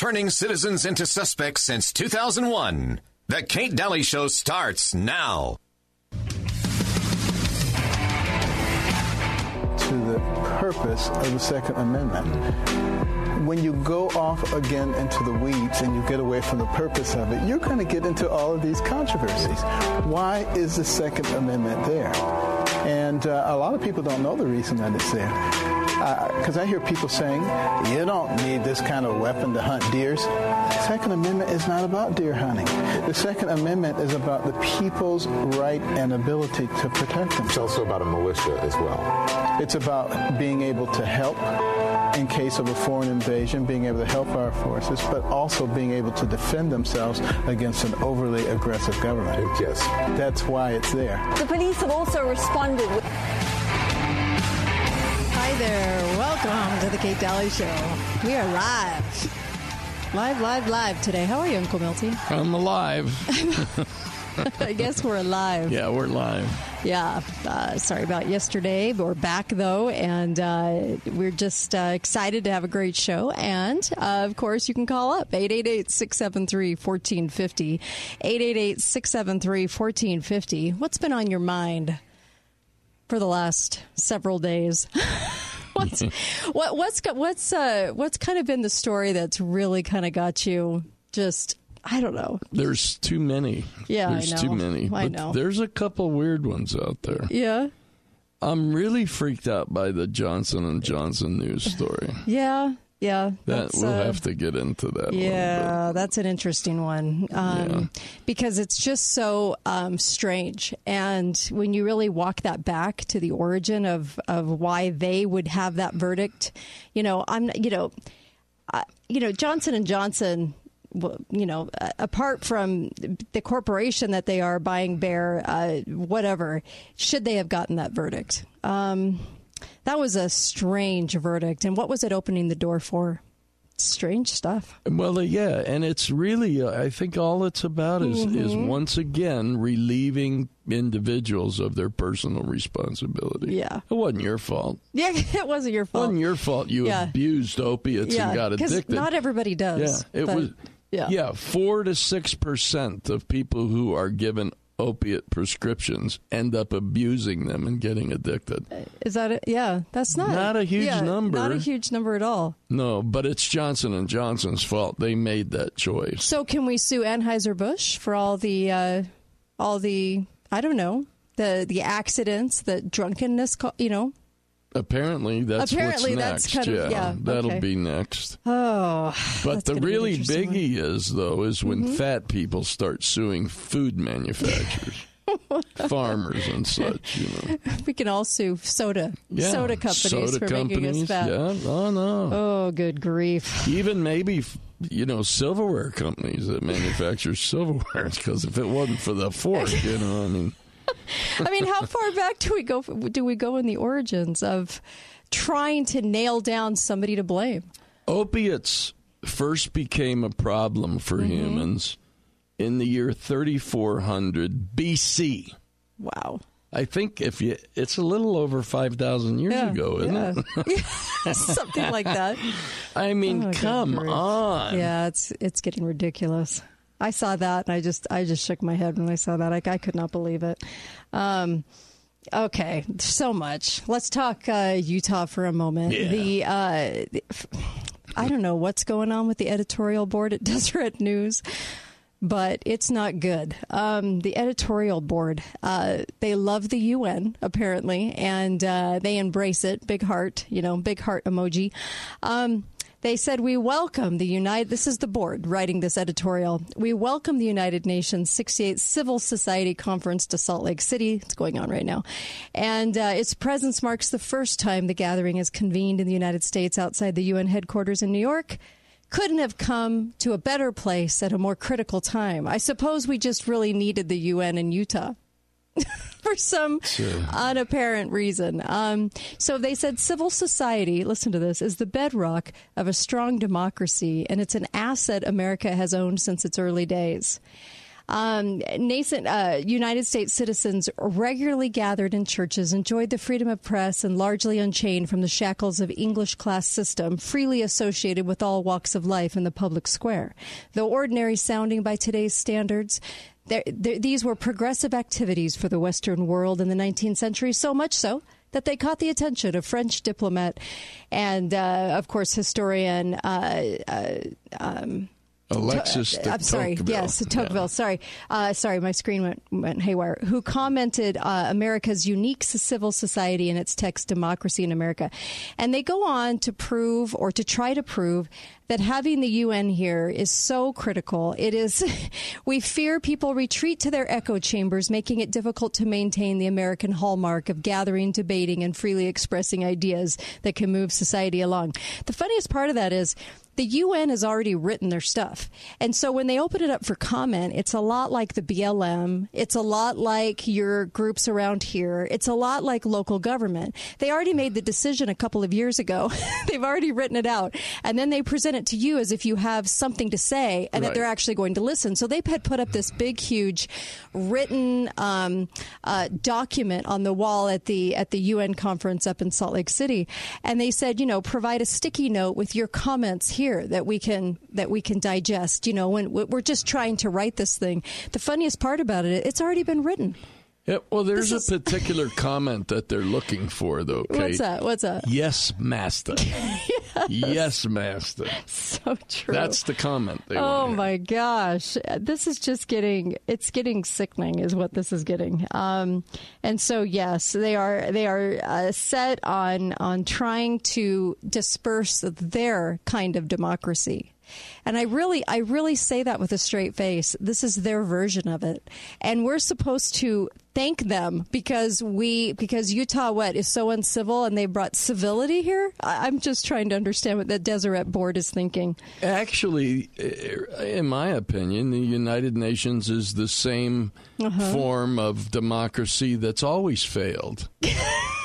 turning citizens into suspects since 2001. The Kate Daly Show starts now. To the purpose of the Second Amendment. When you go off again into the weeds and you get away from the purpose of it, you're going to get into all of these controversies. Why is the Second Amendment there? And uh, a lot of people don't know the reason that it's there because uh, I hear people saying, you don't need this kind of weapon to hunt deers. The Second Amendment is not about deer hunting. The Second Amendment is about the people's right and ability to protect them. It's also about a militia as well. It's about being able to help in case of a foreign invasion, being able to help our forces, but also being able to defend themselves against an overly aggressive government. Yes. That's why it's there. The police have also responded with Hi there. Welcome to the Kate Daly Show. We are live. Live, live, live today. How are you, Uncle Milty? I'm alive. I guess we're alive. Yeah, we're live. Yeah. Uh, sorry about yesterday. But we're back, though, and uh, we're just uh, excited to have a great show. And, uh, of course, you can call up 888 673 1450. 888 673 1450. What's been on your mind for the last several days? what's what, what's what's uh, what's kind of been the story that's really kind of got you just I don't know. There's too many. Yeah, there's I know. too many. I but know. There's a couple weird ones out there. Yeah, I'm really freaked out by the Johnson and Johnson news story. yeah, yeah. That we'll uh, have to get into that. Yeah, that's an interesting one um, because it's just so um, strange. And when you really walk that back to the origin of, of why they would have that verdict, you know, I'm, you know, uh, you know, Johnson and Johnson. You know, apart from the corporation that they are buying Bear, uh, whatever, should they have gotten that verdict? Um, that was a strange verdict. And what was it opening the door for? Strange stuff. Well, uh, yeah, and it's really, uh, I think all it's about is is Mm-hmm. once again relieving individuals of their personal responsibility. Yeah. it wasn't your fault. Yeah, it wasn't your fault. It wasn't your fault. You Yeah. abused opiates yeah, and got addicted. Not everybody does. yeah, it was. Yeah. yeah, four to six percent of people who are given opiate prescriptions end up abusing them and getting addicted. Is that it? Yeah, that's not Not a huge yeah, number. Not a huge number at all. No, but it's Johnson and Johnson's fault. They made that choice. So can we sue Anheuser Busch for all the uh, all the I don't know the the accidents, the drunkenness? You know. Apparently, that's Apparently, that's next. kind of- yeah, that'll okay. be next. Oh, But the gonna be an really interesting one. Mm-hmm. biggie is though is when fat people start suing food manufacturers, farmers and such. You know, we can all sue soda yeah. soda companies Soda for companies, making us fat. Yeah, oh no. Oh, good grief! Even maybe you know silverware companies that manufacture silverware because if it wasn't for the fork, you know, I mean. I mean, how far back do we go? Do we go in the origins of trying to nail down somebody to blame? Opiates first became a problem for Mm-hmm. humans in the year 3400 BC. Wow. I think if you, it's a little over 5,000 years Yeah, ago, isn't yeah. it? Something like that. I mean, Oh, come on. Yeah, it's it's getting ridiculous. I saw that and I just I just shook my head when I saw that. I, I could not believe it. Um, okay, so much. Let's talk uh, Utah for a moment. Yeah. The, uh, the I don't know what's going on with the editorial board at Deseret News. But it's not good. Um, the editorial board, uh, they love the UN apparently, and uh, they embrace it. Big heart, you know, big heart emoji. Um, they said, We welcome the United, this is the board writing this editorial. We welcome the United Nations 68th Civil Society Conference to Salt Lake City. It's going on right now. And uh, its presence marks the first time the gathering is convened in the United States outside the UN headquarters in New York. Couldn't have come to a better place at a more critical time. I suppose we just really needed the UN in Utah for some unapparent reason. Um, so they said civil society, listen to this, is the bedrock of a strong democracy, and it's an asset America has owned since its early days. Um, nascent uh, United States citizens regularly gathered in churches, enjoyed the freedom of press, and largely unchained from the shackles of English class system, freely associated with all walks of life in the public square. Though ordinary sounding by today's standards, there, there, these were progressive activities for the Western world in the 19th century, so much so that they caught the attention of French diplomat and, uh, of course, historian. Uh, uh um, Alexis to, uh, I'm sorry. Tocqueville. Yes, Tocqueville. Yeah. Sorry, uh, sorry. My screen went went haywire. Who commented uh, America's unique civil society and its text "Democracy in America," and they go on to prove or to try to prove that having the UN here is so critical. It is, we fear people retreat to their echo chambers, making it difficult to maintain the American hallmark of gathering, debating, and freely expressing ideas that can move society along. The funniest part of that is the UN has already written their stuff. And so when they open it up for comment, it's a lot like the BLM. It's a lot like your groups around here. It's a lot like local government. They already made the decision a couple of years ago. They've already written it out. And then they present it to you as if you have something to say and right. that they're actually going to listen. So they had put up this big, huge written um, uh, document on the wall at the at the UN conference up in Salt Lake City, and they said, you know, provide a sticky note with your comments here that we can that we can digest. You know, when we're just trying to write this thing. The funniest part about it, it's already been written. Yeah, well, there's a particular comment that they're looking for, though. Kate. What's that? What's that? Yes, master. yes. yes. master. So true. That's the comment. They oh my gosh, this is just getting it's getting sickening, is what this is getting. Um, and so yes, they are they are uh, set on on trying to disperse their kind of democracy and I really, I really say that with a straight face. This is their version of it. And we're supposed to thank them because we, because Utah what is so uncivil and they brought civility here. I'm just trying to understand what the Deseret board is thinking. Actually, in my opinion, the United Nations is the same uh-huh. form of democracy that's always failed.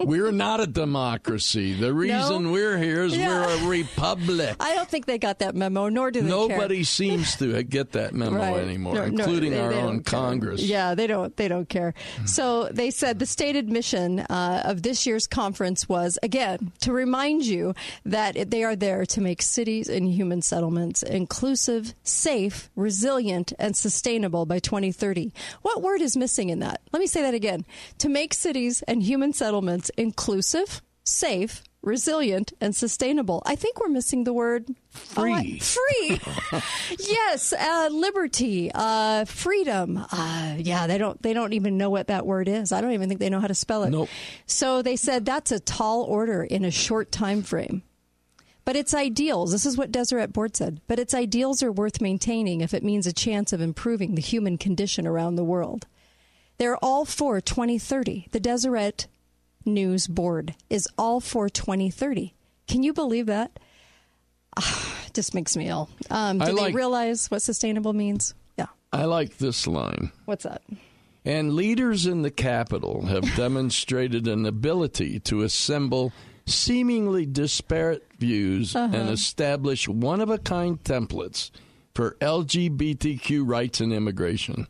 we're not a democracy. The reason no? we're here is yeah. we're a republic. I don't think they got that memo, nor do they Nobody care. seems to get that memo right. anymore, no, including no, they, our they own Congress. Yeah, they don't. They don't care. So they said the stated mission uh, of this year's conference was again to remind you that they are there to make cities and human settlements inclusive, safe, resilient, and sustainable by 2030. What word is missing in that? Let me say that again. To make cities and human settlements inclusive, safe, resilient, and sustainable. I think we're missing the word free. Oh, free. yes, uh, liberty, uh, freedom. Uh, yeah, they don't. They don't even know what that word is. I don't even think they know how to spell it. Nope. So they said that's a tall order in a short time frame. But its ideals, this is what Deseret Board said, but its ideals are worth maintaining if it means a chance of improving the human condition around the world. They're all for 2030. The Deseret News Board is all for 2030. Can you believe that? just makes me ill. Um, do like, they realize what sustainable means? Yeah. I like this line. What's that? And leaders in the capital have demonstrated an ability to assemble seemingly disparate views uh-huh. and establish one of a kind templates for LGBTQ rights and immigration.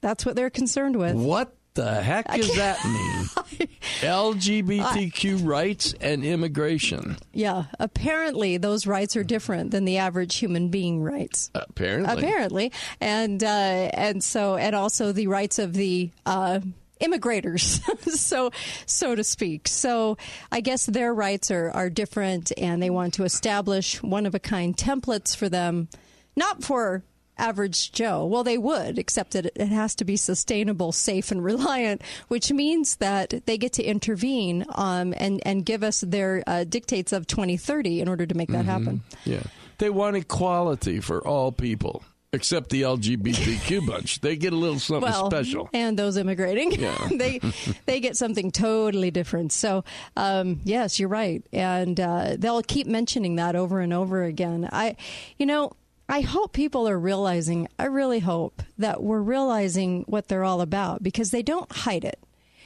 That's what they're concerned with. What the heck does that mean? LGBTQ I, rights and immigration. Yeah, apparently those rights are different than the average human being rights. Apparently, apparently, and uh, and so and also the rights of the. Uh, immigrators, so so to speak. So I guess their rights are, are different, and they want to establish one of a kind templates for them, not for average Joe? Well, they would, except that it has to be sustainable, safe, and reliant, which means that they get to intervene um, and and give us their uh, dictates of 2030 in order to make that mm-hmm. happen. Yeah, they want equality for all people. Except the LGBTQ bunch, they get a little something well, special, and those immigrating, yeah. they they get something totally different. So, um, yes, you're right, and uh, they'll keep mentioning that over and over again. I, you know, I hope people are realizing, I really hope that we're realizing what they're all about because they don't hide it.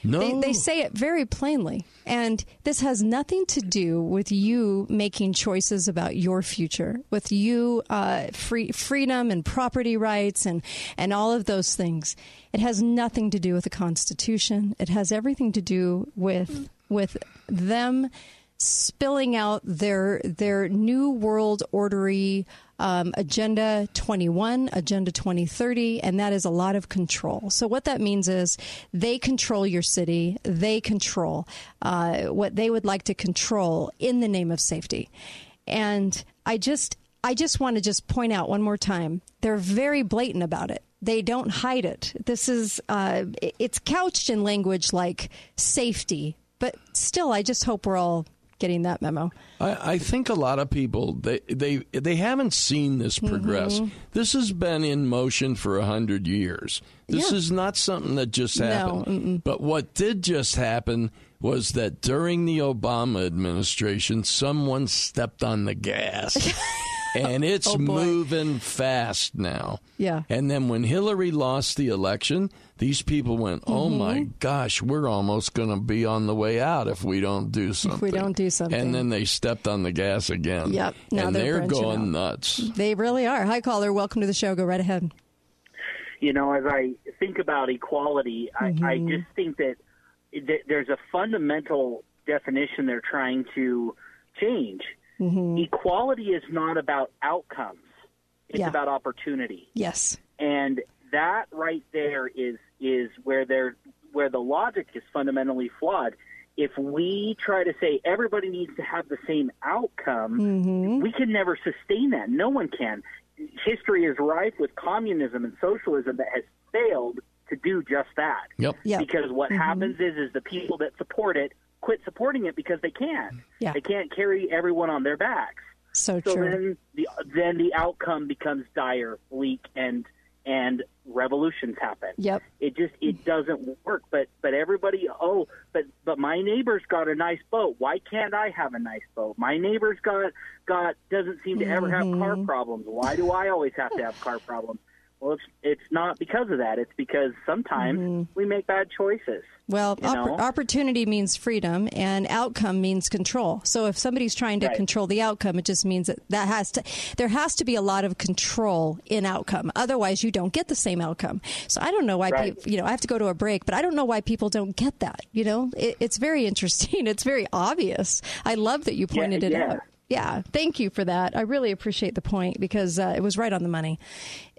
No. They, they say it very plainly. And this has nothing to do with you making choices about your future, with you uh, free, freedom and property rights and, and all of those things. It has nothing to do with the Constitution. It has everything to do with with them spilling out their their new world ordery um, agenda 21 agenda 2030 and that is a lot of control. So what that means is they control your city. They control uh, what they would like to control in the name of safety. And i just i just want to just point out one more time they're very blatant about it. They don't hide it. This is uh, it's couched in language like safety but still i just hope we're all getting that memo. I, I, think a lot of people they they they haven't seen this progress. Mm-hmm. This has been in motion for a hundred years. This yeah. is not something that just happened. No, but what did just happen was that during the Obama administration, someone stepped on the gas. and it's oh moving fast now. Yeah. And then when Hillary lost the election, these people went, "Oh mm-hmm. my gosh, we're almost going to be on the way out if we don't do something." If we don't do something, and then they stepped on the gas again. Yep, now and they're, they're going out. nuts. They really are. Hi, caller. Welcome to the show. Go right ahead. You know, as I think about equality, mm-hmm. I, I just think that there's a fundamental definition they're trying to change. Mm-hmm. Equality is not about outcomes; it's yeah. about opportunity. Yes, and that right there is is where there where the logic is fundamentally flawed. If we try to say everybody needs to have the same outcome, mm-hmm. we can never sustain that. No one can. History is rife with communism and socialism that has failed to do just that. Yep. yep. Because what mm-hmm. happens is is the people that support it quit supporting it because they can't. Yeah. They can't carry everyone on their backs. So, so true. then the then the outcome becomes dire, bleak, and and revolutions happen. Yep. It just it doesn't work. But but everybody oh but but my neighbor's got a nice boat. Why can't I have a nice boat? My neighbor's got got doesn't seem to ever have car Mm-hmm. problems. Why do I always have to have car problems? Well, it's it's not because of that. It's because sometimes Mm-hmm. we make bad choices. Well, opp- opportunity means freedom, and outcome means control. So if somebody's trying to Right. control the outcome, it just means that that has to there has to be a lot of control in outcome. Otherwise, you don't get the same outcome. So I don't know why Right. people, you know, I have to go to a break, but I don't know why people don't get that. You know, it, it's very interesting. It's very obvious. I love that you pointed it yeah. out. Yeah, thank you for that. I really appreciate the point because uh, it was right on the money.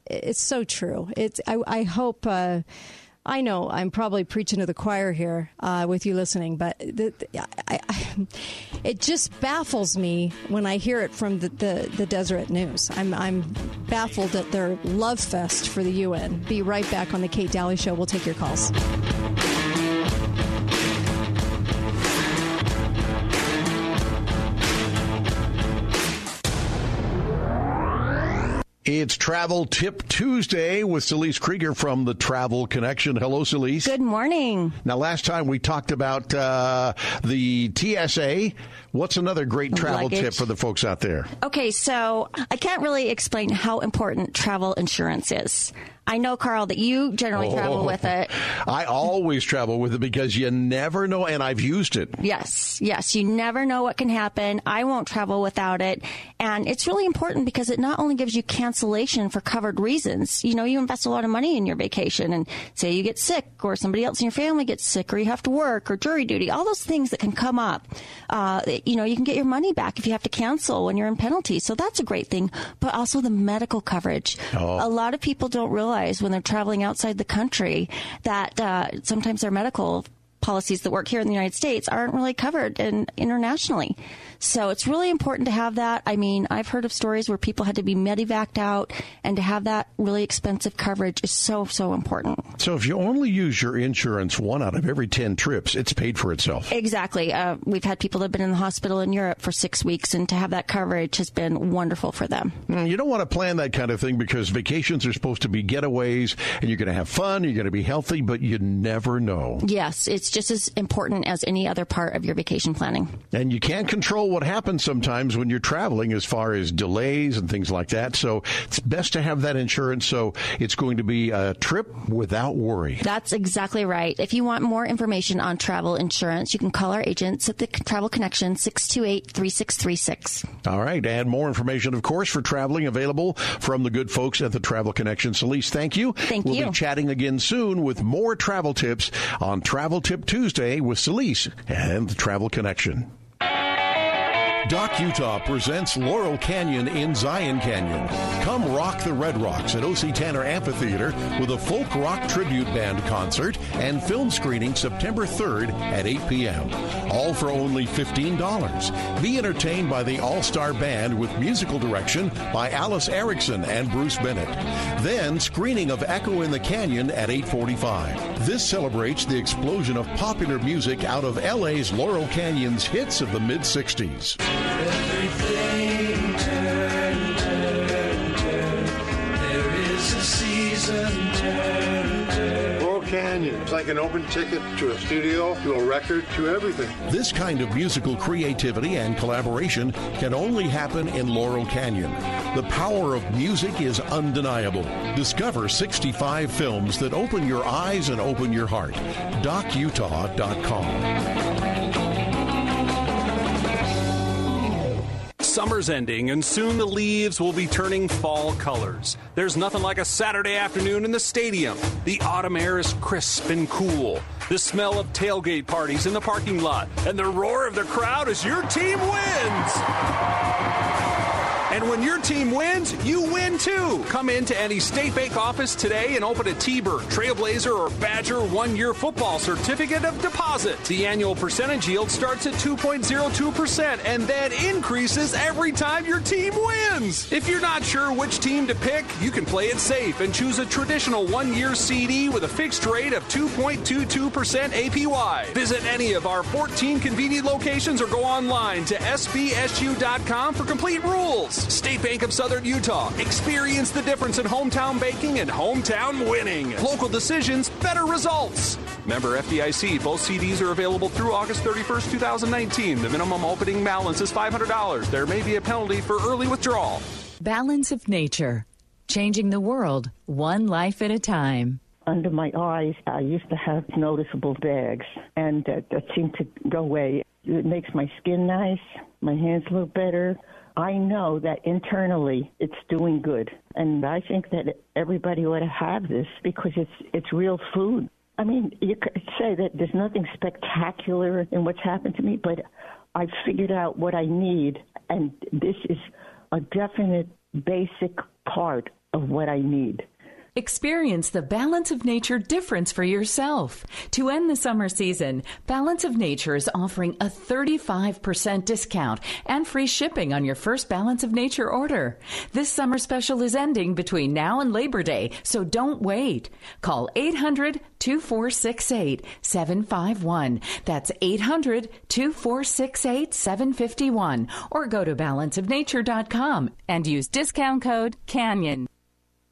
It's so true. It's. I, I hope. Uh, I know I'm probably preaching to the choir here uh, with you listening, but the, the, I, I, it just baffles me when I hear it from the, the, the Deseret News. I'm, I'm baffled at their love fest for the UN. Be right back on the Kate Daly Show. We'll take your calls. It's Travel Tip Tuesday with Celise Krieger from the Travel Connection. Hello, Celise. Good morning. Now, last time we talked about uh, the TSA. What's another great travel Luggage. tip for the folks out there? Okay, so I can't really explain how important travel insurance is. I know, Carl, that you generally travel with it. I always travel with it because you never know, and I've used it. Yes, yes. You never know what can happen. I won't travel without it. And it's really important because it not only gives you cancellation for covered reasons, you know, you invest a lot of money in your vacation and say you get sick or somebody else in your family gets sick or you have to work or jury duty, all those things that can come up. Uh, you know, you can get your money back if you have to cancel when you're in penalty. So that's a great thing. But also the medical coverage. Oh. A lot of people don't realize when they're traveling outside the country that uh, sometimes their medical policies that work here in the United States aren't really covered in, internationally. So it's really important to have that. I mean, I've heard of stories where people had to be medevaced out, and to have that really expensive coverage is so, so important. So, if you only use your insurance one out of every 10 trips, it's paid for itself. Exactly. Uh, we've had people that have been in the hospital in Europe for six weeks, and to have that coverage has been wonderful for them. Mm, You don't want to plan that kind of thing because vacations are supposed to be getaways and you're going to have fun, you're going to be healthy, but you never know. Yes, it's it's just as important as any other part of your vacation planning. And you can't control what happens sometimes when you're traveling as far as delays and things like that. So it's best to have that insurance so it's going to be a trip without worry. That's exactly right. If you want more information on travel insurance, you can call our agents at the Travel Connection 628 3636. All right. And more information, of course, for traveling available from the good folks at the Travel Connection. Celeste, thank you. Thank you. we'll be chatting again soon with more travel tips on Travel Tip Tuesday with Celeste and the Travel Connection. Doc Utah presents Laurel Canyon in Zion Canyon. Come rock the Red Rocks at O.C. Tanner Amphitheater with a folk rock tribute band concert and film screening September 3rd at 8 p.m. All for only $15. Be entertained by the all-star band with musical direction by Alice Erickson and Bruce Bennett. Then screening of Echo in the Canyon at 8:45. This celebrates the explosion of popular music out of LA's Laurel Canyon's hits of the mid 60s. Like an open ticket to a studio, to a record, to everything. This kind of musical creativity and collaboration can only happen in Laurel Canyon. The power of music is undeniable. Discover 65 films that open your eyes and open your heart. DocUtah.com. Summer's ending, and soon the leaves will be turning fall colors. There's nothing like a Saturday afternoon in the stadium. The autumn air is crisp and cool. The smell of tailgate parties in the parking lot, and the roar of the crowd as your team wins. And when your team wins, you win too. Come into any State Bank office today and open a T-Bird, Trailblazer, or Badger one-year football certificate of deposit. The annual percentage yield starts at 2.02% and then increases every time your team wins. If you're not sure which team to pick, you can play it safe and choose a traditional one-year CD with a fixed rate of 2.22% APY. Visit any of our 14 convenient locations or go online to sbsu.com for complete rules. State Bank of Southern Utah. Experience the difference in hometown banking and hometown winning. Local decisions, better results. Member FDIC. Both CDs are available through August 31st, 2019. The minimum opening balance is $500. There may be a penalty for early withdrawal. Balance of Nature. Changing the world, one life at a time. Under my eyes, I used to have noticeable bags, and uh, that seemed to go away. It makes my skin nice, my hands look better. I know that internally it's doing good, and I think that everybody ought to have this because it's it's real food. I mean, you could say that there's nothing spectacular in what's happened to me, but I've figured out what I need, and this is a definite basic part of what I need. Experience the Balance of Nature difference for yourself. To end the summer season, Balance of Nature is offering a 35% discount and free shipping on your first Balance of Nature order. This summer special is ending between now and Labor Day, so don't wait. Call 800 2468 751. That's 800 2468 751. Or go to balanceofnature.com and use discount code CANYON.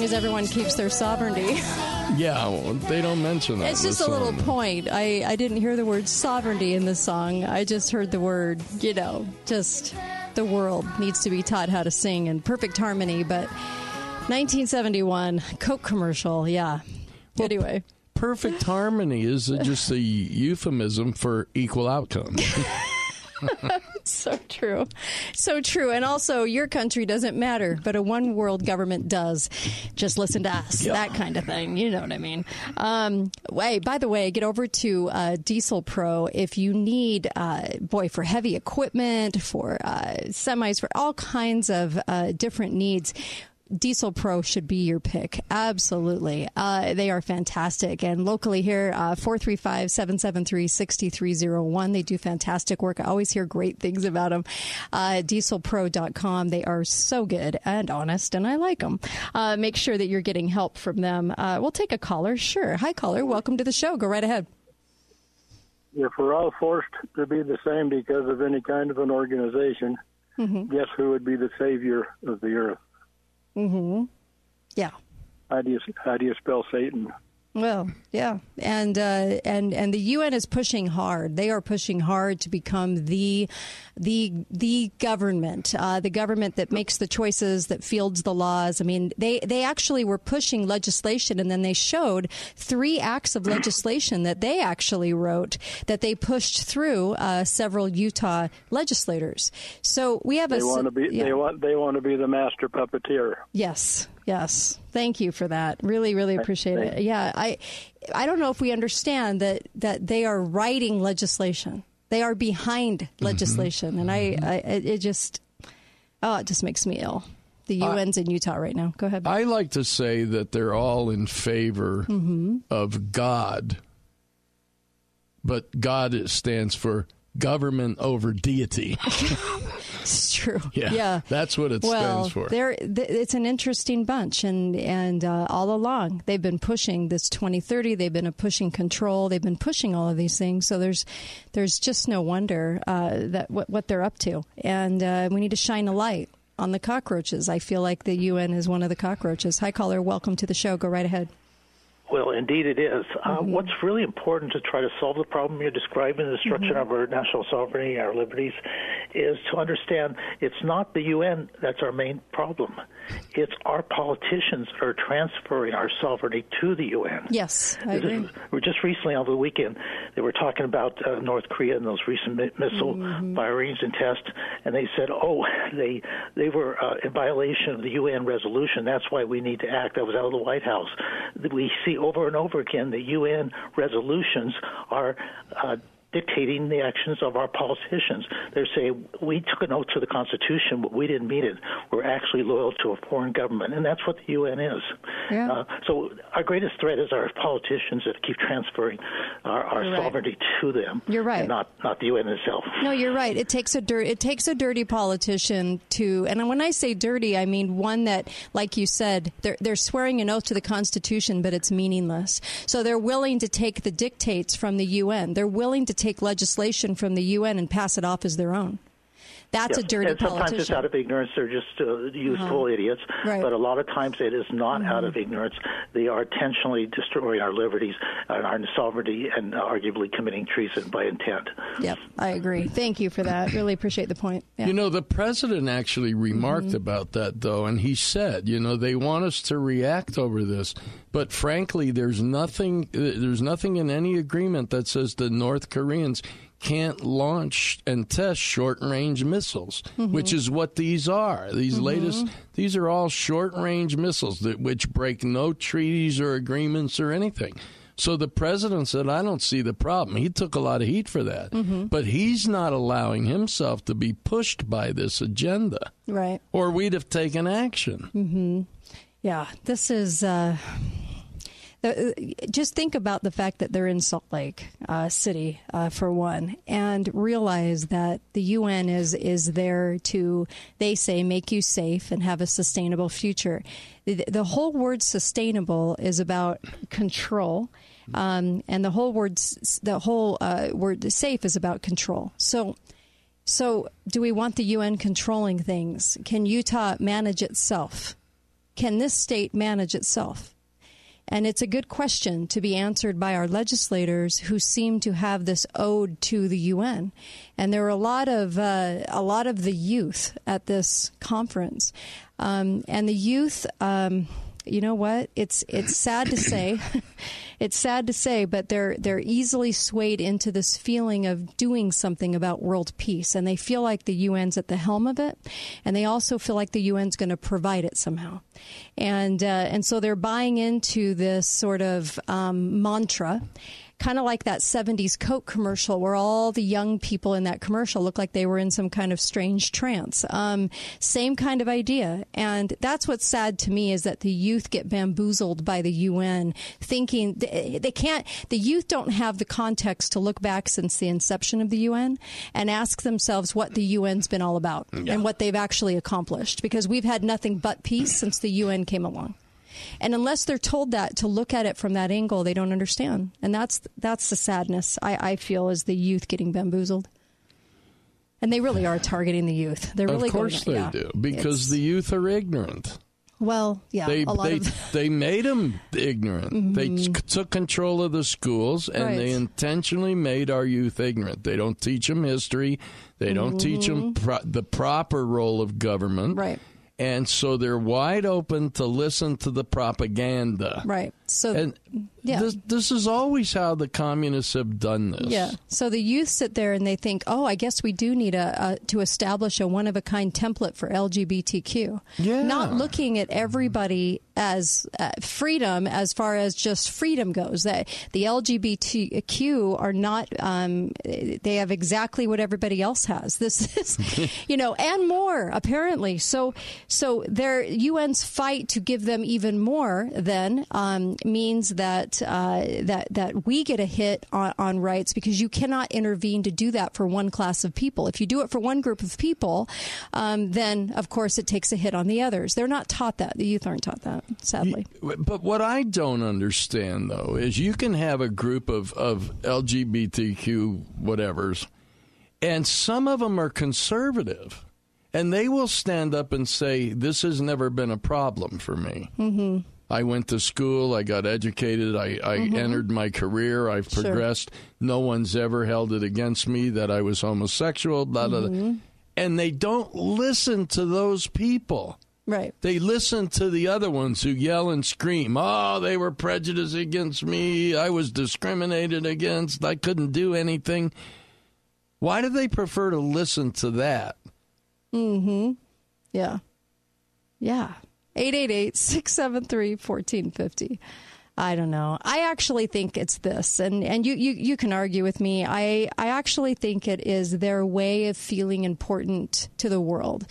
Long as everyone keeps their sovereignty. Yeah, well, they don't mention that. It's just a little song. point. I, I didn't hear the word sovereignty in the song. I just heard the word, you know, just the world needs to be taught how to sing in perfect harmony. But 1971, Coke commercial, yeah. anyway. Perfect harmony is just a euphemism for equal outcome. so true. So true. And also, your country doesn't matter, but a one world government does. Just listen to us. Yeah. That kind of thing. You know what I mean? Um, hey, by the way, get over to uh, Diesel Pro if you need, uh, boy, for heavy equipment, for uh, semis, for all kinds of uh, different needs. Diesel Pro should be your pick. Absolutely. Uh, they are fantastic. And locally here, uh, 435 773 6301. They do fantastic work. I always hear great things about them. Uh, dieselpro.com. They are so good and honest, and I like them. Uh, make sure that you're getting help from them. Uh, we'll take a caller. Sure. Hi, caller. Welcome to the show. Go right ahead. If we're all forced to be the same because of any kind of an organization, Mm-hmm. guess who would be the savior of the earth? Mm-hmm. Yeah. How do you how do you spell Satan? Well, yeah, and uh, and and the UN is pushing hard. They are pushing hard to become the the the government, uh, the government that makes the choices, that fields the laws. I mean, they they actually were pushing legislation, and then they showed three acts of legislation that they actually wrote that they pushed through uh, several Utah legislators. So we have They a want to be yeah. they want they want to be the master puppeteer. Yes, yes. Thank you for that. Really, really appreciate it. Yeah, I, I don't know if we understand that that they are writing legislation. They are behind legislation, and I, I, it just, oh, it just makes me ill. The UN's in Utah right now. Go ahead. I like to say that they're all in favor Mhm. of God, but God stands for government over deity. It's true. Yeah, yeah. that's what it well, stands for. they're th- it's an interesting bunch, and and uh, all along they've been pushing this 2030. They've been pushing control. They've been pushing all of these things. So there's there's just no wonder uh, that what, what they're up to, and uh, we need to shine a light on the cockroaches. I feel like the UN is one of the cockroaches. Hi, caller. Welcome to the show. Go right ahead. Well, indeed it is. Uh, Mm-hmm. what's really important to try to solve the problem you're describing, the destruction Mm-hmm. of our national sovereignty, our liberties, is to understand it's not the UN that's our main problem. It's our politicians that are transferring our sovereignty to the UN. Yes, I This agree. we're just recently over the weekend they were talking about uh, North Korea and those recent mi- missile Mm-hmm. firings and tests, and they said, "Oh, they they were uh, in violation of the UN resolution. That's why we need to act." That was out of the White House. We see over and over again the UN resolutions are. Uh, Dictating the actions of our politicians. They're saying, we took an oath to the Constitution, but we didn't mean it. We're actually loyal to a foreign government. And that's what the UN is. Yeah. Uh, so our greatest threat is our politicians that keep transferring our, our right. sovereignty to them. You're right. Not, not the UN itself. No, you're right. It takes a dirt. It takes a dirty politician to, and when I say dirty, I mean one that, like you said, they're they're swearing an oath to the Constitution, but it's meaningless. So they're willing to take the dictates from the UN. They're willing to take legislation from the UN and pass it off as their own. That's a Yes. dirty and sometimes politician. it's out of ignorance. They're just uh, useful Uh-huh. idiots. Right. Mm-hmm. But a lot of times it is not out of ignorance. They are intentionally destroying our liberties and our sovereignty and arguably committing treason by intent. Yep, I agree. Thank you for that. Really appreciate the point. Yeah. You know, the president actually remarked Mm-hmm. about that, though, and he said, you know, they want us to react over this, but frankly, there's nothing, uh, there's nothing in any agreement that says the North Koreans can't launch and test short-range missiles, Mm-hmm. which is what these are. These Mhm. latest, these are all short-range missiles that which break no treaties or agreements or anything. So the president said, I don't see the problem. He took a lot of heat for that. Mhm. But he's not allowing himself to be pushed by this agenda, Right. or we'd have taken action. hmm Yeah, this is. Uh, the, just think about the fact that they're in Salt Lake uh, City uh, for one, and realize that the UN is is there to, they say, make you safe and have a sustainable future. The, the whole word "sustainable" is about control, um, and the whole word the whole uh, word "safe" is about control. So. So, do we want the UN controlling things? Can Utah manage itself? Can this state manage itself? And it's a good question to be answered by our legislators who seem to have this ode to the UN. And there were a lot of uh, a lot of the youth at this conference, um, and the youth. Um, you know what? It's it's sad to say, it's sad to say, but they're they're easily swayed into this feeling of doing something about world peace, and they feel like the UN's at the helm of it, and they also feel like the UN's going to provide it somehow, and uh, and so they're buying into this sort of um, mantra kind of like that 70s Coke commercial where all the young people in that commercial look like they were in some kind of strange trance. Um, same kind of idea. And that's what's sad to me is that the youth get bamboozled by the UN thinking they can't, the youth don't have the context to look back since the inception of the UN and ask themselves what the UN's been all about Yeah. and what they've actually accomplished because we've had nothing but peace since the UN came along. And unless they're told that to look at it from that angle, they don't understand. And that's that's the sadness I, I feel is the youth getting bamboozled. And they really are targeting the youth. They're really of course going, they yeah. do because the youth are ignorant. Well, yeah, they a lot they of they made them ignorant. They Mhm. t- took control of the schools and they intentionally made our youth ignorant. They don't teach them history. They don't teach them pro- the proper role of government. Right. And so they're wide open to listen to the propaganda. right. So And yeah. this, this is always how the communists have done this. Yeah. So the youth sit there and they think, oh, I guess we do need a, a to establish a one of a kind template for LGBTQ. Yeah. Not looking at everybody as uh, freedom as far as just freedom goes. That the LGBTQ are not. Um, they have exactly what everybody else has. This is, you know, and more apparently. So so their UN's fight to give them even more then um, means that uh, that that we get a hit on, on rights because you cannot intervene to do that for one class of people. If you do it for one group of people, um, then of course it takes a hit on the others. They're not taught that. The youth aren't taught that. Sadly. But what I don't understand, though, is you can have a group of, of LGBTQ whatevers, and some of them are conservative, and they will stand up and say, This has never been a problem for me. Mm-hmm. I went to school, I got educated, I, I Mhm. entered my career, I've Sure. progressed. No one's ever held it against me that I was homosexual, blah, blah, blah. Mhm. And they don't listen to those people. Right. They listen to the other ones who yell and scream, oh, they were prejudiced against me. I was discriminated against. I couldn't do anything. Why do they prefer to listen to that? Mm-hmm. Yeah. Yeah. 888-673-1450. I don't know. I actually think it's this, and, and you, you, you can argue with me. I, I actually think it is their way of feeling important to the world.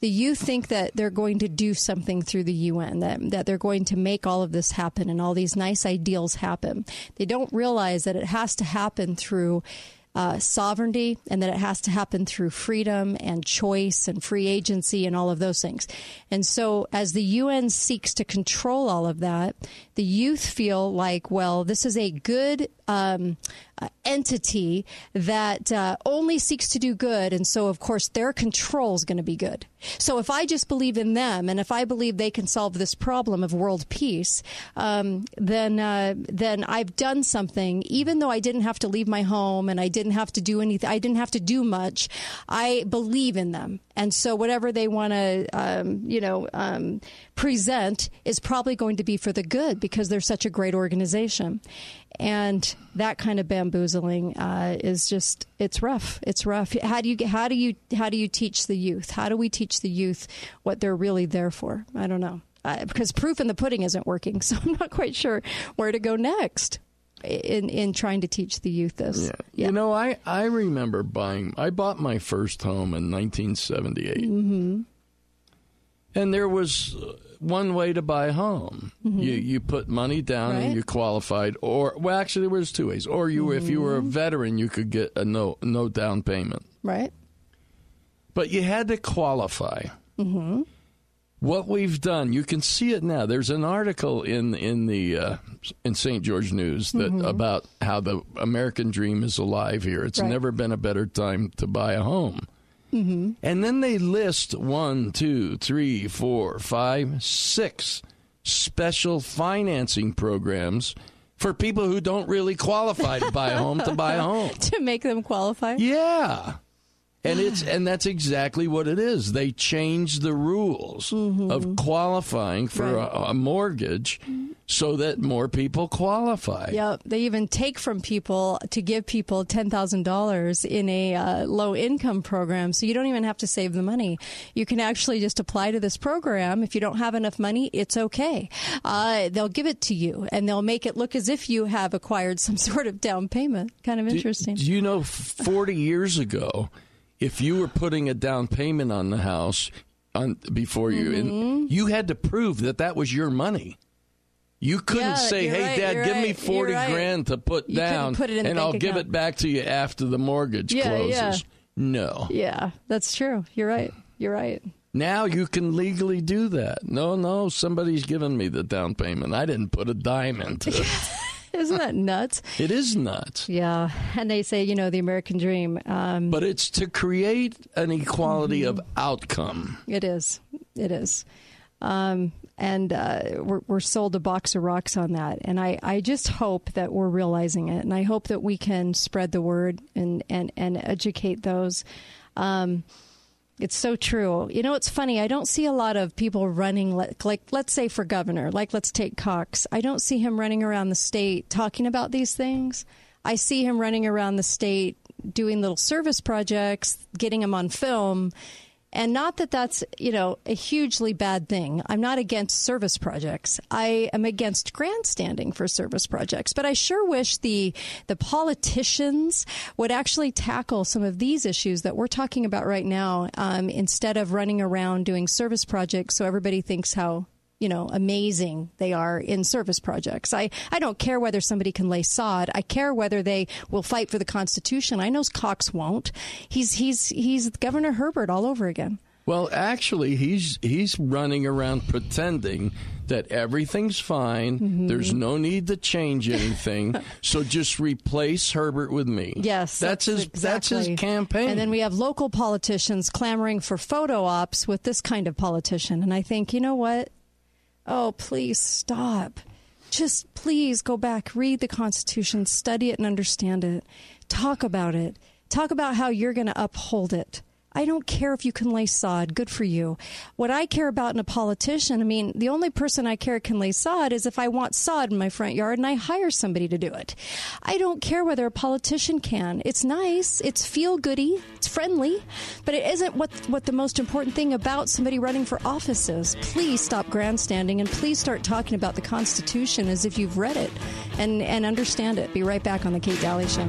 The youth think that they're going to do something through the UN, that, that they're going to make all of this happen and all these nice ideals happen. They don't realize that it has to happen through uh, sovereignty and that it has to happen through freedom and choice and free agency and all of those things. And so, as the UN seeks to control all of that, the youth feel like, well, this is a good um, uh, entity that uh, only seeks to do good. And so, of course, their control is going to be good. So, if I just believe in them and if I believe they can solve this problem of world peace, um, then uh, then I've done something, even though I didn't have to leave my home and I didn't have to do anything. I didn't have to do much. I believe in them, and so whatever they want to, um, you know, um, present is probably going to be for the good because they're such a great organization. And that kind of bamboozling uh, is just it's rough. It's rough. How do you how do you how do you teach the youth? How do we teach the youth what they're really there for? I don't know. Uh, because proof in the pudding isn't working, so I'm not quite sure where to go next in in trying to teach the youth this. yeah You know, I, I remember buying, I bought my first home in 1978. Mm-hmm. And there was one way to buy a home. Mhm. You you put money down Right. and you qualified, or well, actually there was two ways. Or you, if you were a Mm-hmm. veteran, you could get a no no down payment, Right. but you had to qualify. Mm-hmm. What we've done, you can see it now. There's an article in in the uh, in St. George News that Mhm. about how the American dream is alive here. It's Right. never been a better time to buy a home. Mm-hmm. And then they list one, two, three, four, five, six special financing programs for people who don't really qualify to buy a home to buy a home. to make them qualify. Yeah. And it's and that's exactly what it is. They changed the rules of qualifying for Mm-hmm. Right. a, a mortgage so that more people qualify. Yeah, they even take from people to give people ten thousand dollars in a uh, low income program, so you don't even have to save the money. You can actually just apply to this program. If you don't have enough money, it's okay. Uh, they'll give it to you, and they'll make it look as if you have acquired some sort of down payment. Kind of interesting. Do you know, 40 years ago, if you were putting a down payment on the house on before you, Mm-hmm. and you had to prove that that was your money. You couldn't Yeah, say, "Hey, right, Dad, give me forty right. grand to put You down, put and I'll give it back to you after the mortgage Yeah, closes." yeah. No. yeah, that's true. You're right. You're right. Now you can legally do that. No, no, somebody's given me the down payment. I didn't put a dime into it. Isn't that nuts? it is nuts. Yeah, and they say you know the American dream. Um, But it's to create an equality Mm-hmm. of outcome. It is. It is. Um, and uh, we're, we're sold a box of rocks on that. And I, I just hope that we're realizing it. And I hope that we can spread the word and, and, and educate those. Um, it's so true. You know, it's funny. I don't see a lot of people running, like, like, let's say for governor, like, let's take Cox. I don't see him running around the state talking about these things. I see him running around the state doing little service projects, getting them on film. And not that that's, you know, a hugely bad thing. I'm not against service projects. I am against grandstanding for service projects. But I sure wish the the politicians would actually tackle some of these issues that we're talking about right now um, instead of running around doing service projects so everybody thinks how you know, amazing they are in service projects. I, I don't care whether somebody can lay sod. I care whether they will fight for the Constitution. I know Cox won't. He's he's he's Governor Herbert all over again. Well, actually, he's he's running around pretending that everything's fine. Mm-hmm. There's no need to change anything. so just replace Herbert with me. Yes, that's, his that's his campaign. And then we have local politicians clamoring for photo ops with this kind of politician. And I think, you know what? Oh, please stop. Just please go back, read the Constitution, study it and understand it. Talk about it. Talk about how you're going to uphold it. I don't care if you can lay sod. Good for you. What I care about in a politician, I mean, the only person I care can lay sod is if I want sod in my front yard and I hire somebody to do it. I don't care whether a politician can. It's nice. It's feel goody. It's friendly, but it isn't what what the most important thing about somebody running for office is. Please stop grandstanding and please start talking about the Constitution as if you've read it and and understand it. Be right back on the Kate Dalley Show.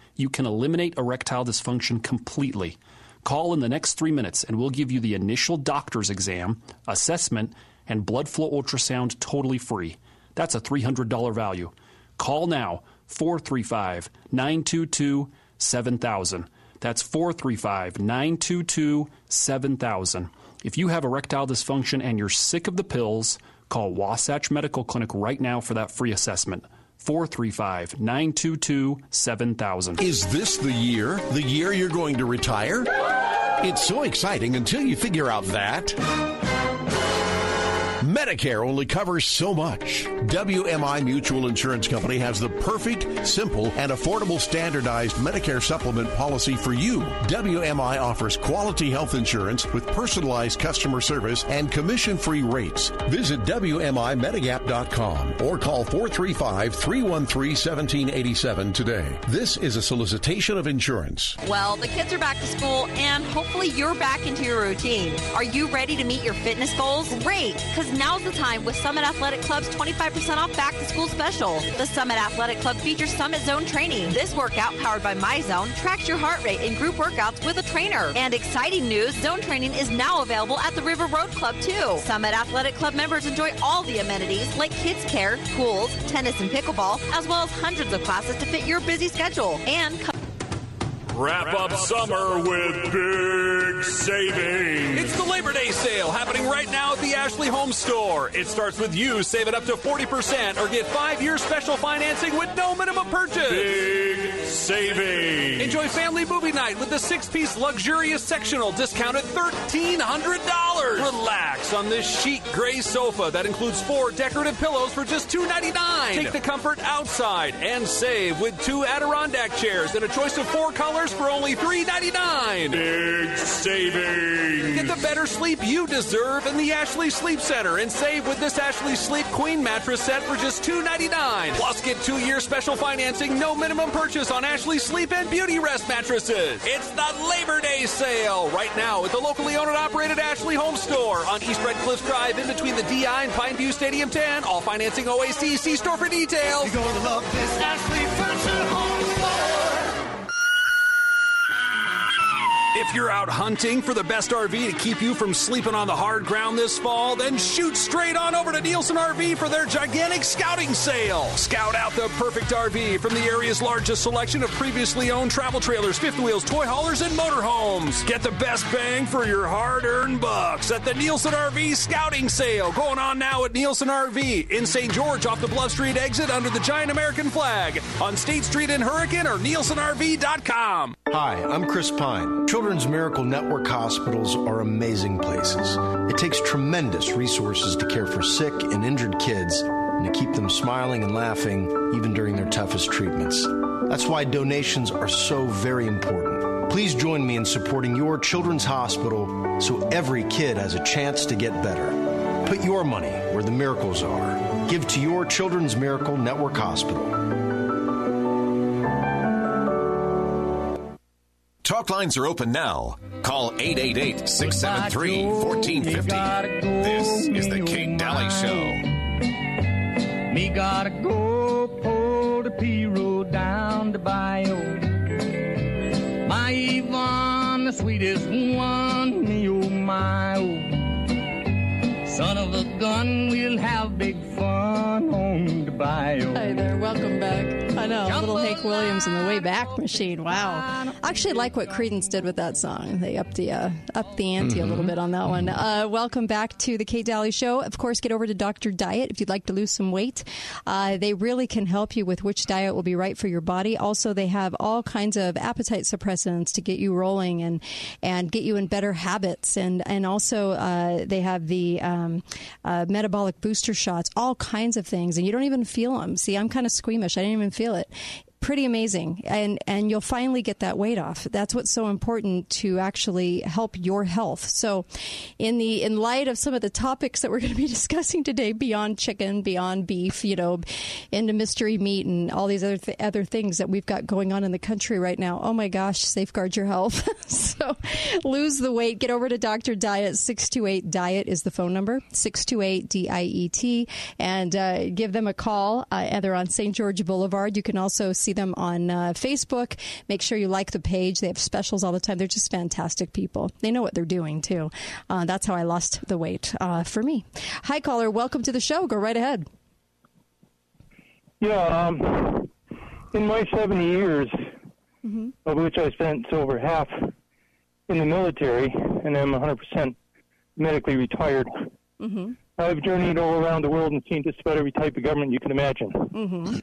you can eliminate erectile dysfunction completely. Call in the next three minutes and we'll give you the initial doctor's exam, assessment, and blood flow ultrasound totally free. That's a $300 value. Call now 435 922 7000. That's 435 922 7000. If you have erectile dysfunction and you're sick of the pills, call Wasatch Medical Clinic right now for that free assessment. 435 922 7000. Is this the year? The year you're going to retire? It's so exciting until you figure out that. Medicare only covers so much. WMI Mutual Insurance Company has the perfect, simple, and affordable standardized Medicare supplement policy for you. WMI offers quality health insurance with personalized customer service and commission free rates. Visit WMIMedigap.com or call 435 313 1787 today. This is a solicitation of insurance. Well, the kids are back to school and hopefully you're back into your routine. Are you ready to meet your fitness goals? Great, because now's the time with Summit Athletic Club's 25% off back to school special. The Summit Athletic Club features Summit Zone training. This workout, powered by MyZone, tracks your heart rate in group workouts with a trainer. And exciting news, Zone training is now available at the River Road Club too. Summit Athletic Club members enjoy all the amenities like kids care, pools, tennis and pickleball, as well as hundreds of classes to fit your busy schedule. And come Wrap up summer with big savings. It's the Labor Day sale happening right now at the Ashley Home Store. It starts with you saving up to 40% or get five year special financing with no minimum purchase. Big savings. Enjoy family movie night with the six piece luxurious sectional discounted $1,300. Relax on this chic gray sofa that includes four decorative pillows for just $2.99. Take the comfort outside and save with two Adirondack chairs and a choice of four colors for only $3.99. Big savings. Get the better sleep you deserve in the Ashley Sleep Center and save with this Ashley Sleep Queen mattress set for just $2.99. Plus, get two year special financing, no minimum purchase on Ashley Sleep and Beautyrest mattresses. It's the Labor Day sale right now at the locally owned and operated Ashley Home Store on East Red Cliffs Drive in between the DI and Pine View Stadium 10. All financing OAC. See store for details. You're gonna love this Ashley Furniture If you're out hunting for the best RV to keep you from sleeping on the hard ground this fall, then shoot straight on over to Nielsen RV for their gigantic scouting sale. Scout out the perfect RV from the area's largest selection of previously owned travel trailers, fifth wheels, toy haulers, and motorhomes. Get the best bang for your hard earned bucks at the Nielsen RV scouting sale going on now at Nielsen RV in St. George off the Bluff Street exit under the giant American flag on State Street in Hurricane or nielsenrv.com. Hi, I'm Chris Pine. Children's Miracle Network hospitals are amazing places. It takes tremendous resources to care for sick and injured kids and to keep them smiling and laughing even during their toughest treatments. That's why donations are so very important. Please join me in supporting your children's hospital so every kid has a chance to get better. Put your money where the miracles are. Give to your Children's Miracle Network Hospital. Talk lines are open now. Call 888 673 1450. This is The Kate Dalley Show. Me gotta go pull the pirogue down the bayou. My Yvonne, the sweetest one, me oh my oh. Son of a gun, we'll have big fun on the bayou. Hi there, welcome back. I know, little Hank Williams in the way back machine. Wow, I actually like what Creedence did with that song. They upped the uh, upped the ante a little bit on that one. Uh, welcome back to the Kate Dalley Show. Of course, get over to Doctor Diet if you'd like to lose some weight. Uh, they really can help you with which diet will be right for your body. Also, they have all kinds of appetite suppressants to get you rolling and and get you in better habits. And and also uh, they have the um, uh, metabolic booster shots, all kinds of things, and you don't even feel them. See, I'm kind of squeamish. I didn't even feel it. Pretty amazing, and and you'll finally get that weight off. That's what's so important to actually help your health. So, in the in light of some of the topics that we're going to be discussing today, beyond chicken, beyond beef, you know, into mystery meat and all these other th- other things that we've got going on in the country right now. Oh my gosh, safeguard your health. so, lose the weight. Get over to Doctor Diet. Six two eight Diet is the phone number. Six two eight D I E T, and uh, give them a call. Uh, they're on St. George Boulevard. You can also see them on uh, Facebook. Make sure you like the page. They have specials all the time. They're just fantastic people. They know what they're doing too. Uh, that's how I lost the weight uh, for me. Hi, caller. Welcome to the show. Go right ahead. Yeah, um, in my 70 years, of which I spent over half in the military, and I'm 100% medically retired, Mm-hmm. I've journeyed all around the world and seen just about every type of government you can imagine. Mm-hmm.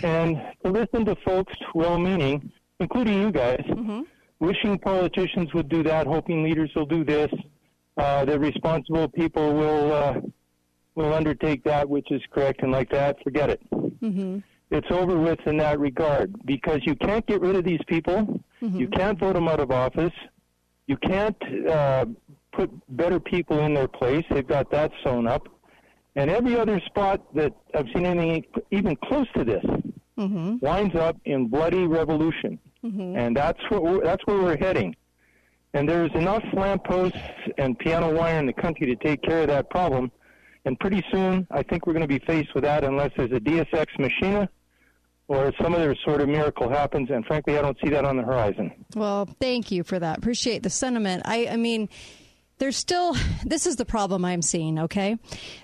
And to listen to folks well meaning, including you guys, Mm-hmm. wishing politicians would do that, hoping leaders will do this, uh, that responsible people will uh, will undertake that which is correct and like that, forget it. Mm-hmm. It's over with in that regard because you can't get rid of these people. Mm-hmm. You can't vote them out of office. You can't uh, put better people in their place. They've got that sewn up. And every other spot that I've seen anything even close to this Mm-hmm. winds up in bloody revolution. And that's what we're, that's where we're heading. And there's enough lampposts and piano wire in the country to take care of that problem. And pretty soon, I think we're going to be faced with that unless there's a Deus Ex Machina or some other sort of miracle happens. And frankly, I don't see that on the horizon. Well, thank you for that. Appreciate the sentiment. I, I mean, there's still, this is the problem I'm seeing, okay?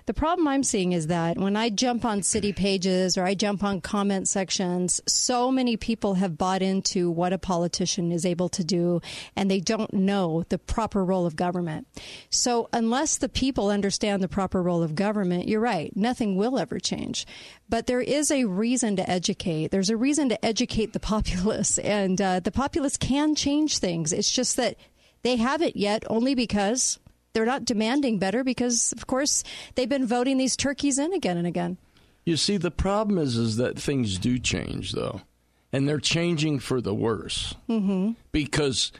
The problem I'm seeing is that when I jump on city pages or I jump on comment sections, so many people have bought into what a politician is able to do and they don't know the proper role of government. So unless the people understand the proper role of government, you're right, nothing will ever change. But there is a reason to educate. There's a reason to educate the populace, and uh, the populace can change things. It's just that they haven't yet, only because they're not demanding better. Because of course they've been voting these turkeys in again and again. You see, the problem is, is that things do change, though, and they're changing for the worse Mm-hmm. because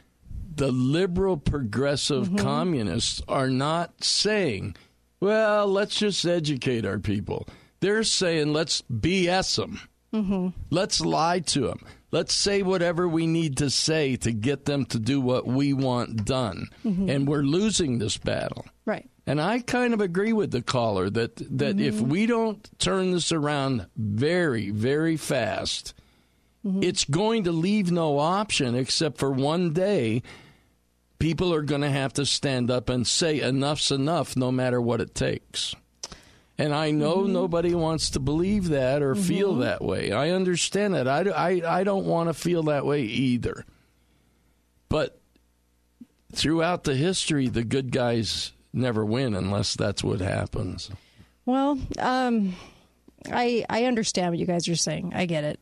the liberal progressive communists are not saying, well, let's just educate our people. They're saying, let's BS them. Mm-hmm. Let's lie to them. Let's say whatever we need to say to get them to do what we want done. Mhm. And we're losing this battle. Right. And I kind of agree with the caller that that if Mm-hmm. we don't turn this around very, very fast, Mm-hmm. it's going to leave no option except for one day people are going to have to stand up and say enough's enough no matter what it takes. And I know Mm-hmm. nobody wants to believe that or feel that way. I understand that. I, I, I don't want to feel that way either. But throughout the history, the good guys never win unless that's what happens. Well, um, I I understand what you guys are saying. I get it.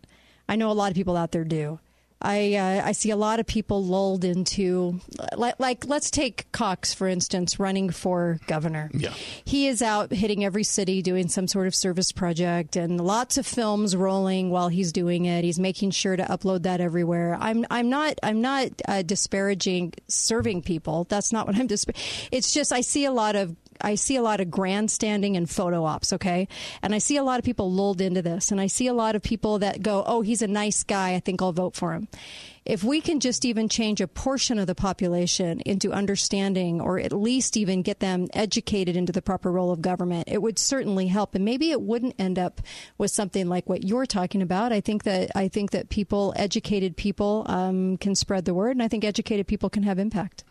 I know a lot of people out there do. I uh, I see a lot of people lulled into like, like let's take Cox for instance, running for governor. Yeah. He is out hitting every city doing some sort of service project and lots of films rolling while he's doing it. He's making sure to upload that everywhere. I'm I'm not I'm not uh, disparaging serving people. That's not what I'm disp- It's just I see a lot of I see a lot of grandstanding and photo ops, okay? And I see a lot of people lulled into this and I see a lot of people that go, "Oh, he's a nice guy. I think I'll vote for him." If we can just even change a portion of the population into understanding or at least even get them educated into the proper role of government, it would certainly help. And maybe it wouldn't end up with something like what you're talking about. I think that I think that people, educated people, um, can spread the word, and I think educated people can have impact.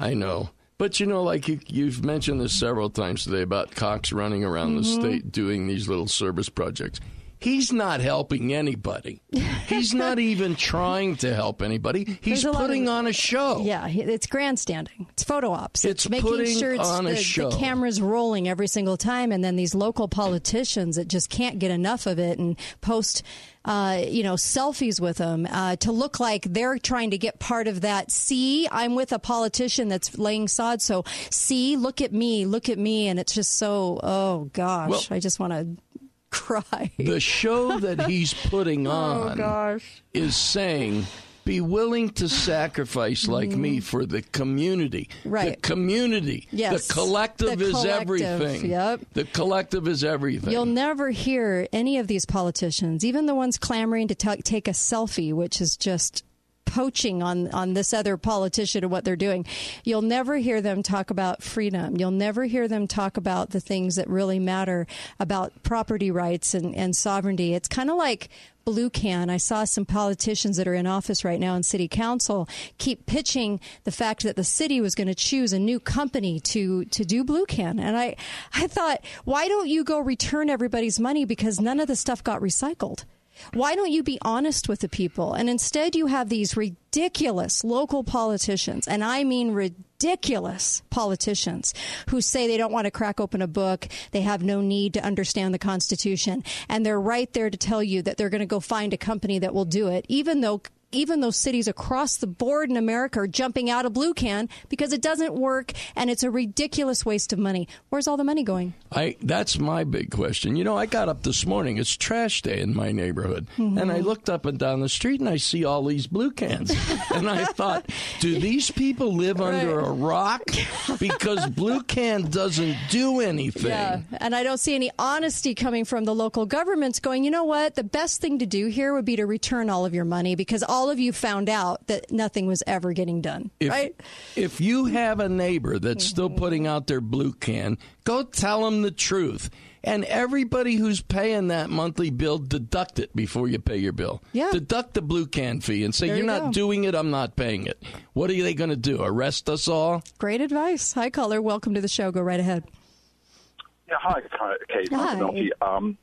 I know. But you know, like you, you've mentioned this several times today about Cox running around the Mhm. state doing these little service projects. He's not helping anybody. He's not even trying to help anybody. He's lot of- putting on a show. Yeah, it's grandstanding. It's photo ops. It's making putting sure it's on a the, show. the camera's rolling every single time, and then these local politicians that just can't get enough of it and post. Uh, you know, selfies with them uh, to look like they're trying to get part of that. See, I'm with a politician that's laying sod. So, see, look at me, look at me, and it's just so. Oh gosh, Well- I just want to cry. The show that he's putting Oh, on gosh. is saying, be willing to sacrifice like me for the community. Mm-hmm. Right. The community. Yes. The collective The is collective, everything. yep. The collective is everything. You'll never hear any of these politicians, even the ones clamoring to ta take a selfie, which is just poaching on, on this other politician and what they're doing. You'll never hear them talk about freedom. You'll never hear them talk about the things that really matter about property rights and, and sovereignty. It's kind of like Blue Can. I saw some politicians that are in office right now in city council keep pitching the fact that the city was going to choose a new company to to do Blue Can, and I I thought, why don't you go return everybody's money because none of the stuff got recycled. Why don't you be honest with the people? And instead, you have these ridiculous local politicians, and I mean ridiculous politicians who say they don't want to crack open a book, they have no need to understand the Constitution, and they're right there to tell you that they're going to go find a company that will do it, even though even those cities across the board in America are jumping out of Blue Can because it doesn't work and it's a ridiculous waste of money. Where's all the money going? I that's my big question. You know, I got up this morning. It's trash day in my neighborhood, Mm-hmm. and I looked up and down the street and I see all these blue cans, and I thought, do these people live under a rock? Because Blue Can doesn't do anything. Yeah, and I don't see any honesty coming from the local governments going, you know what? The best thing to do here would be to return all of your money because all of you found out that nothing was ever getting done, If, right? if you have a neighbor that's still Mm-hmm. putting out their blue can, go tell them the truth. And everybody who's paying that monthly bill, deduct it before you pay your bill. Yeah. Deduct the blue can fee and say, There You're you not go. doing it, I'm not paying it. What are they going to do? Arrest us all? Great advice. Hi, caller. Welcome to the show. Go right ahead. Yeah, hi, hi, Kate. Hi. Milky. Um,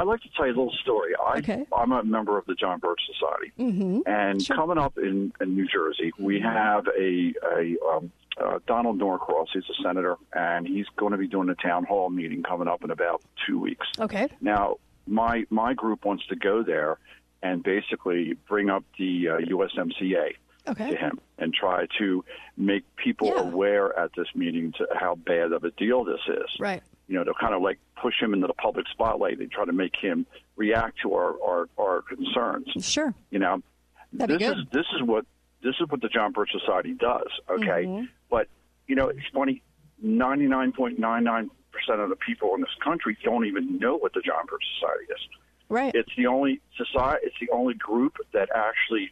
I'd like to tell you a little story. I, Okay. I'm a member of the John Birch Society, Mm-hmm. and coming up in, in New Jersey, we have a, a um, uh, Donald Norcross. He's a senator, and he's going to be doing a town hall meeting coming up in about two weeks. Okay. Now, my my group wants to go there and basically bring up the uh, USMCA Okay. to him and try to make people aware at this meeting to how bad of a deal this is. Right. You know, to kind of like push him into the public spotlight and try to make him react to our our, our concerns. Sure. You know, That'd this is this is what this is what the John Birch Society does. Okay, Mhm. but you know, it's funny. Ninety nine point nine nine percent of the people in this country don't even know what the John Birch Society is. Right. It's the only society. It's the only group that actually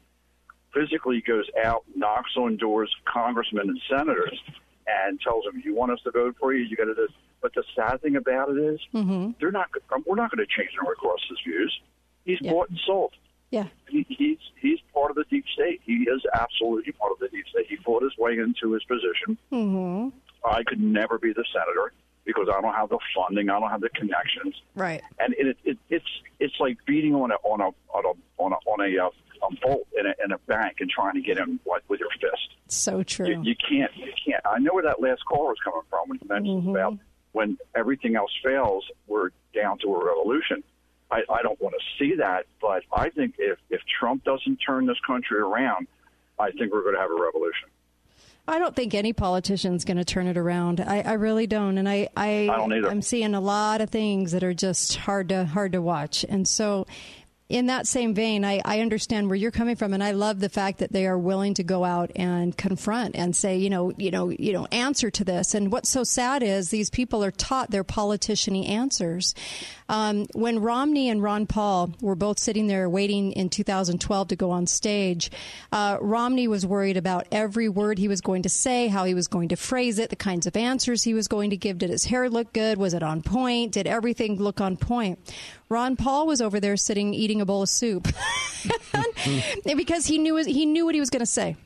physically goes out, knocks on doors of congressmen and senators, and tells them, "You want us to vote for you? You got to." do But the sad thing about it is, Mm-hmm. they're not. We're not going to change Norcross's views. He's bought and sold. Yeah. He, he's he's part of the deep state. He is absolutely part of the deep state. He fought his way into his position. Mm-hmm. I could never be the senator because I don't have the funding. I don't have the connections Right. and it, it, it's it's like beating on a on a on a on a, on a, uh, a bolt in a, in a bank and trying to get in like with your fist. So true. You, you can't you can't. I know where that last call was coming from when you mentioned Mm-hmm. about when everything else fails, we're down to a revolution. I, I don't want to see that, but I think if if Trump doesn't turn this country around, I think we're going to have a revolution. I don't think any politician's going to turn it around. I, I really don't, and I, I, I don't either. I'm seeing a lot of things that are just hard to hard to watch, and so. In that same vein, I, I understand where you're coming from, and I love the fact that they are willing to go out and confront and say, you know, you know, you know, answer to this. And what's so sad is these people are taught their politician-y answers. Um, when Romney and Ron Paul were both sitting there waiting in 2012 to go on stage, uh, Romney was worried about every word he was going to say, how he was going to phrase it, the kinds of answers he was going to give. Did his hair look good? Was it on point? Did everything look on point? Ron Paul was over there sitting eating a bowl of soup because he knew he knew what he was going to say.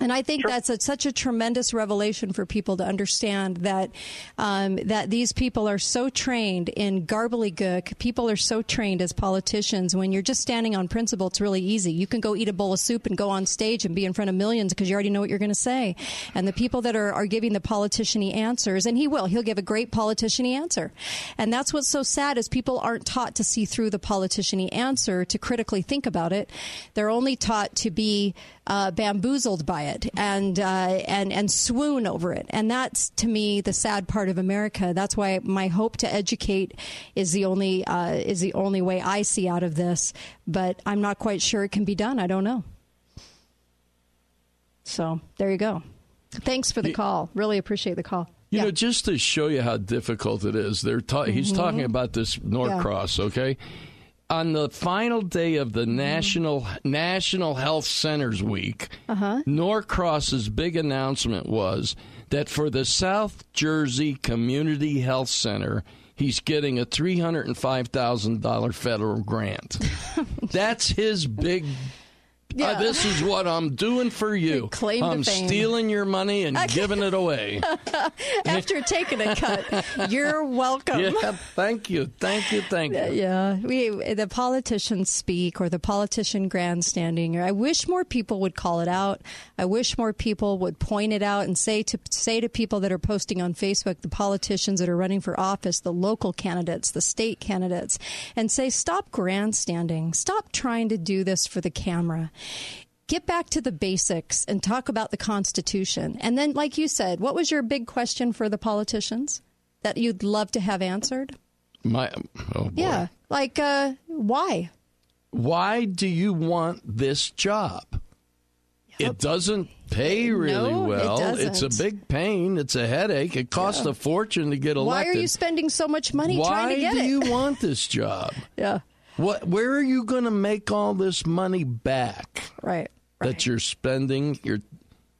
And I think that's a, such a tremendous revelation for people to understand that um, that these people are so trained in gobbledygook. People are so trained as politicians. When you're just standing on principle, it's really easy. You can go eat a bowl of soup and go on stage and be in front of millions because you already know what you're going to say. And the people that are, are giving the politician-y answers, and he will, he'll give a great politician-y answer. And that's what's so sad is people aren't taught to see through the politician-y answer, to critically think about it. They're only taught to be uh, bamboozled by it and uh, and and swoon over it. And that's to me the sad part of America. That's why my hope to educate is the only uh, is the only way I see out of this. But I'm not quite sure it can be done. I don't know. So there you go. Thanks for the call. Really appreciate the call. You know, just to show you how difficult it is, they're ta- he's Mhm. talking about this Norcross, okay? On the final day of the National National Health Centers Week, Uh-huh. Norcross's big announcement was that for the South Jersey Community Health Center, he's getting a $305,000 federal grant. That's his big Yeah. Uh, this is what I'm doing for you. Claim I'm fame. stealing your money and giving it away. After taking a cut, you're welcome. Yeah, thank you, thank you, thank you. Yeah, we the politicians speak or the politician grandstanding. I wish more people would call it out. I wish more people would point it out and say to say to people that are posting on Facebook, the politicians that are running for office, the local candidates, the state candidates, and say stop grandstanding. Stop trying to do this for the camera. Get back to the basics and talk about the Constitution. And then, like you said, what was your big question for the politicians that you'd love to have answered? My, oh boy. Yeah. Like, uh, why? Why do you want this job? It doesn't pay really No, it well. It's a big pain. It's a headache. It costs a fortune to get elected. Why are you spending so much money Why trying to get it? Why do you want this job? yeah. What? Where are you going to make all this money back? Right. That you're spending. You're.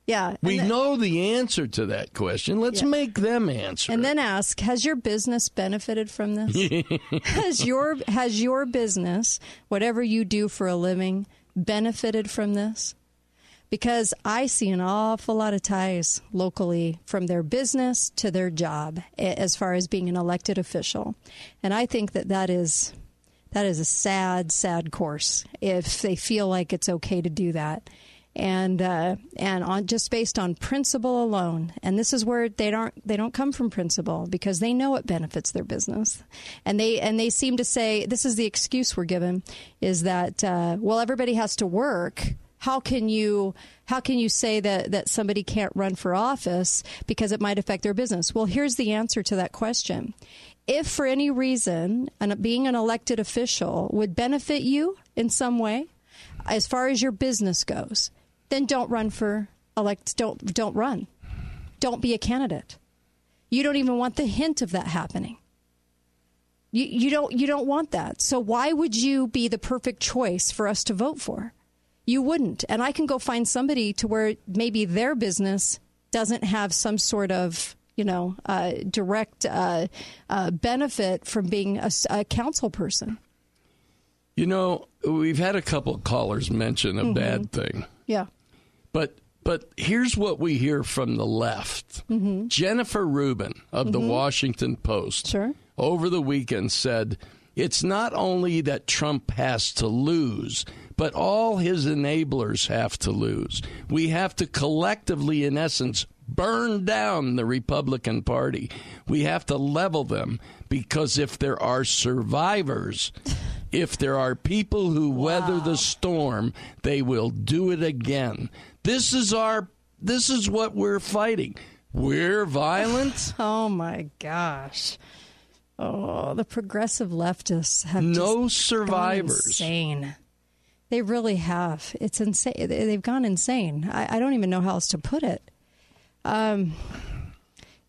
Yeah. We then, know the answer to that question. Let's Yeah. make them answer. and then ask, has your business benefited from this? has your has your business, whatever you do for a living, benefited from this? Because I see an awful lot of ties locally from their business to their job as far as being an elected official. And I think that that is that is a sad, sad course if they feel like it's okay to do that. And uh, and on just based on principle alone, and this is where they don't they don't come from principle because they know it benefits their business, and they and they seem to say this is the excuse we're given is that uh, well everybody has to work. How can you how can you say that that somebody can't run for office because it might affect their business? Well, here's the answer to that question if for any reason an, being an elected official would benefit you in some way as far as your business goes then don't run for elect don't don't run. Don't be a candidate. You don't even want the hint of that happening. You, you don't you don't want that. So why would you be the perfect choice for us to vote for? You wouldn't. And i can go find somebody to where maybe their business doesn't have some sort of you know, uh, direct uh, uh, benefit from being a, a, council person. You know, we've had a couple of callers mention a mm-hmm. bad thing. Yeah. But but here's what we hear from the left. Mm-hmm. Jennifer Rubin of mm-hmm. the Washington Post sure. over the weekend said it's not only that Trump has to lose, but all his enablers have to lose. We have to collectively, in essence, burn down the Republican Party. We have to level them because if there are survivors, if there are people who wow. weather the storm, they will do it again. This is our this is what we're fighting. We're violent. oh my gosh. Oh, the progressive leftists have no survivors. insane. They really have. It's insane. They've gone insane. I, I don't even know how else to put it. Um,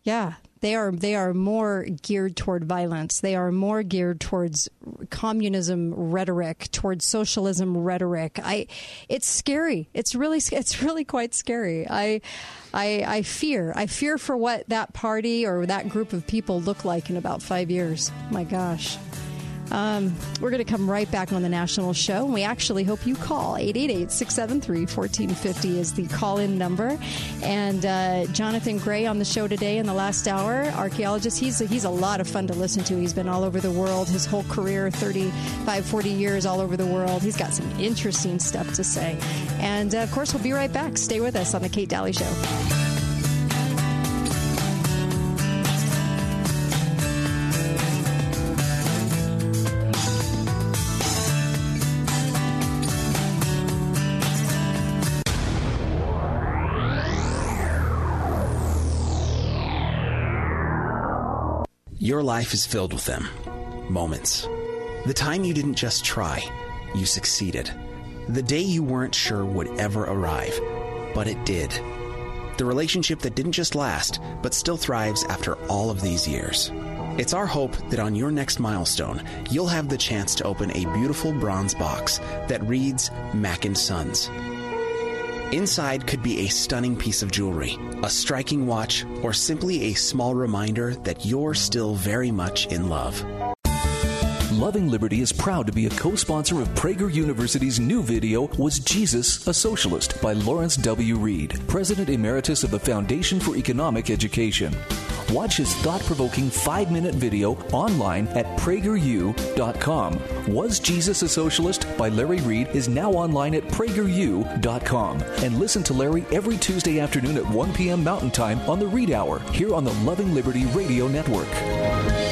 yeah, they are. They are more geared toward violence. They are more geared towards communism rhetoric, towards socialism rhetoric. I, it's scary. It's really, it's really quite scary. I, I, I fear. I fear for what that party or that group of people look like in about five years. My gosh. Um, we're going to come right back on the national show. We actually hope you call 888 673 1450 is the call in number. And uh, Jonathan Gray on the show today in the last hour, archaeologist. He's, he's a lot of fun to listen to. He's been all over the world his whole career 35, 40 years all over the world. He's got some interesting stuff to say. And uh, of course, we'll be right back. Stay with us on The Kate Dalley Show. Your life is filled with them. Moments. The time you didn't just try, you succeeded. The day you weren't sure would ever arrive, but it did. The relationship that didn't just last, but still thrives after all of these years. It's our hope that on your next milestone, you'll have the chance to open a beautiful bronze box that reads Mac and Sons. Inside could be a stunning piece of jewelry, a striking watch, or simply a small reminder that you're still very much in love. Loving Liberty is proud to be a co sponsor of Prager University's new video, Was Jesus a Socialist? by Lawrence W. Reed, President Emeritus of the Foundation for Economic Education. Watch his thought provoking five minute video online at prageru.com. Was Jesus a Socialist? by Larry Reed is now online at prageru.com. And listen to Larry every Tuesday afternoon at 1 p.m. Mountain Time on the Reed Hour here on the Loving Liberty Radio Network.